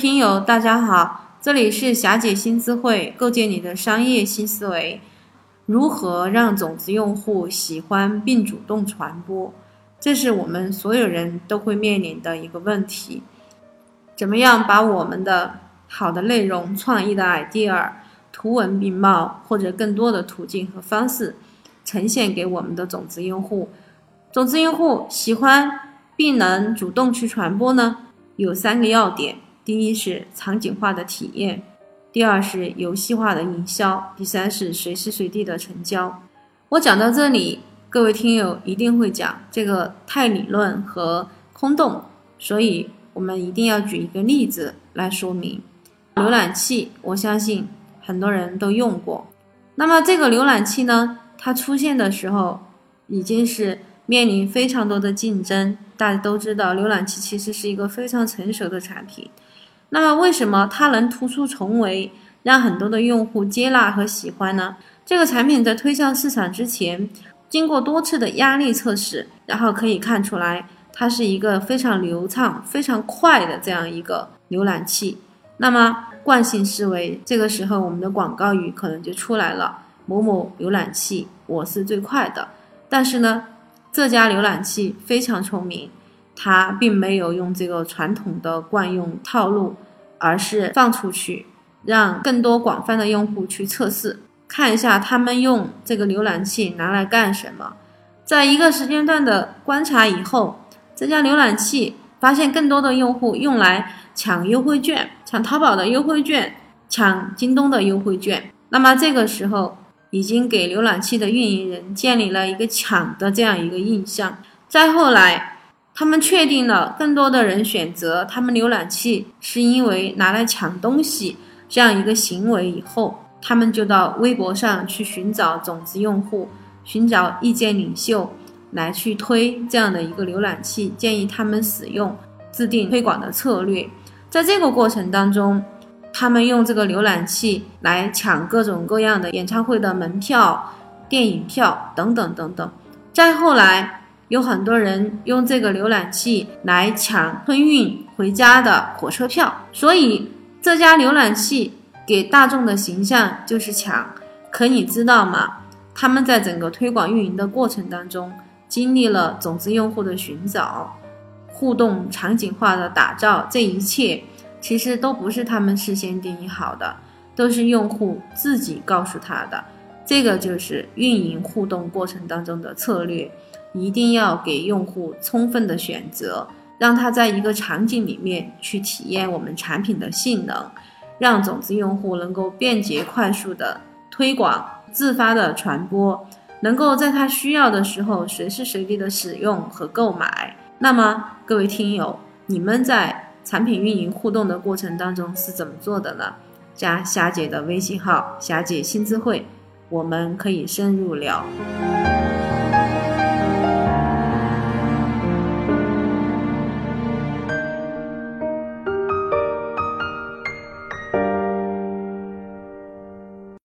听友，大家好，这里是霞姐新智慧，构建你的商业新思维。如何让种子用户喜欢并主动传播？这是我们所有人都会面临的一个问题。怎么样把我们的好的内容、创意的 idea、图文并茂或者更多的途径和方式呈现给我们的种子用户？种子用户喜欢并能主动去传播呢？有三个要点。第一是场景化的体验，第二是游戏化的营销，第三是随时随地的成交。我讲到这里，各位听友一定会讲这个太理论和空洞，所以我们一定要举一个例子来说明。浏览器，我相信很多人都用过。那么这个浏览器呢，它出现的时候已经是面临非常多的竞争。大家都知道，浏览器其实是一个非常成熟的产品。那么为什么它能突出重围，让很多的用户接纳和喜欢呢？这个产品在推向市场之前，经过多次的压力测试，然后可以看出来，它是一个非常流畅、非常快的这样一个浏览器。那么惯性思维，这个时候我们的广告语可能就出来了：某某浏览器，我是最快的。但是呢，这家浏览器非常聪明。它并没有用这个传统的惯用套路，而是放出去，让更多广泛的用户去测试，看一下他们用这个浏览器拿来干什么。在一个时间段的观察以后，这家浏览器发现更多的用户用来抢优惠券，抢淘宝的优惠券，抢京东的优惠券。那么这个时候已经给浏览器的运营人建立了一个抢的这样一个印象。再后来。他们确定了更多的人选择他们浏览器是因为拿来抢东西这样一个行为以后，他们就到微博上去寻找种子用户，寻找意见领袖来去推这样的一个浏览器，建议他们使用，制定推广的策略。在这个过程当中，他们用这个浏览器来抢各种各样的演唱会的门票、电影票等等等等。再后来。有很多人用这个浏览器来抢春运回家的火车票，所以这家浏览器给大众的形象就是抢。可你知道吗？他们在整个推广运营的过程当中，经历了种子用户的寻找、互动场景化的打造，这一切其实都不是他们事先定义好的，都是用户自己告诉他的。这个就是运营互动过程当中的策略。一定要给用户充分的选择，让他在一个场景里面去体验我们产品的性能，让种子用户能够便捷快速的推广、自发的传播，能够在他需要的时候随时随地的使用和购买。那么，各位听友，你们在产品运营互动的过程当中是怎么做的呢？加霞姐的微信号“霞姐新智慧”，我们可以深入聊。